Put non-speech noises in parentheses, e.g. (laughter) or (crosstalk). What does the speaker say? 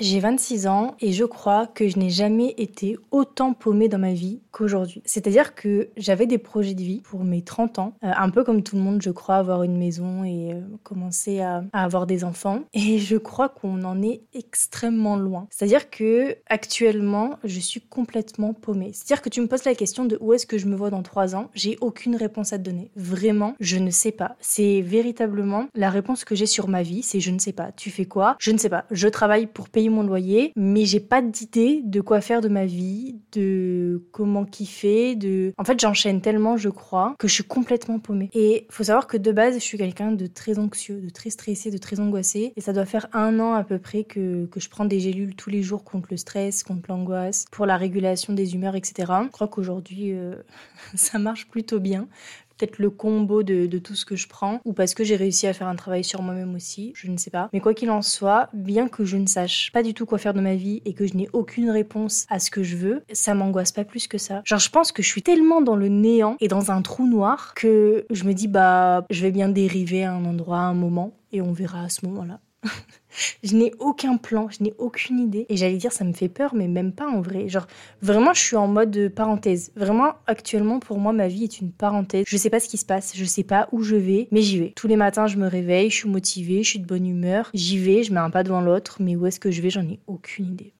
J'ai 26 ans et je crois que je n'ai jamais été autant paumée dans ma vie qu'aujourd'hui. C'est-à-dire que j'avais des projets de vie pour mes 30 ans, euh, un peu comme tout le monde, je crois, avoir une maison et euh, commencer à, avoir des enfants. Et je crois qu'on en est extrêmement loin. C'est-à-dire que actuellement, je suis complètement paumée. C'est-à-dire que tu me poses la question de où est-ce que je me vois dans 3 ans, j'ai aucune réponse à te donner. Vraiment, je ne sais pas. C'est véritablement la réponse que j'ai sur ma vie, c'est je ne sais pas. Tu fais quoi? Je ne sais pas. Je travaille pour payer mon loyer, mais j'ai pas d'idée de quoi faire de ma vie, de comment kiffer, de. En fait, j'enchaîne tellement, je crois, que je suis complètement paumée. Et faut savoir que de base, je suis quelqu'un de très anxieux, de très stressé, de très angoissé. Et ça doit faire un an à peu près que, je prends des gélules tous les jours contre le stress, contre l'angoisse, pour la régulation des humeurs, etc. Je crois qu'aujourd'hui, euh, (laughs) ça marche plutôt bien peut-être le combo de, tout ce que je prends, ou parce que j'ai réussi à faire un travail sur moi-même aussi, je ne sais pas. Mais quoi qu'il en soit, bien que je ne sache pas du tout quoi faire de ma vie et que je n'ai aucune réponse à ce que je veux, ça m'angoisse pas plus que ça. Genre, je pense que je suis tellement dans le néant et dans un trou noir que je me dis, bah, je vais bien dériver à un endroit, à un moment, et on verra à ce moment-là. (laughs) je n'ai aucun plan, je n'ai aucune idée. Et j'allais dire, ça me fait peur, mais même pas en vrai. Genre, vraiment, je suis en mode parenthèse. Vraiment, actuellement, pour moi, ma vie est une parenthèse. Je sais pas ce qui se passe, je sais pas où je vais, mais j'y vais. Tous les matins, je me réveille, je suis motivée, je suis de bonne humeur. J'y vais, je mets un pas devant l'autre, mais où est-ce que je vais, j'en ai aucune idée.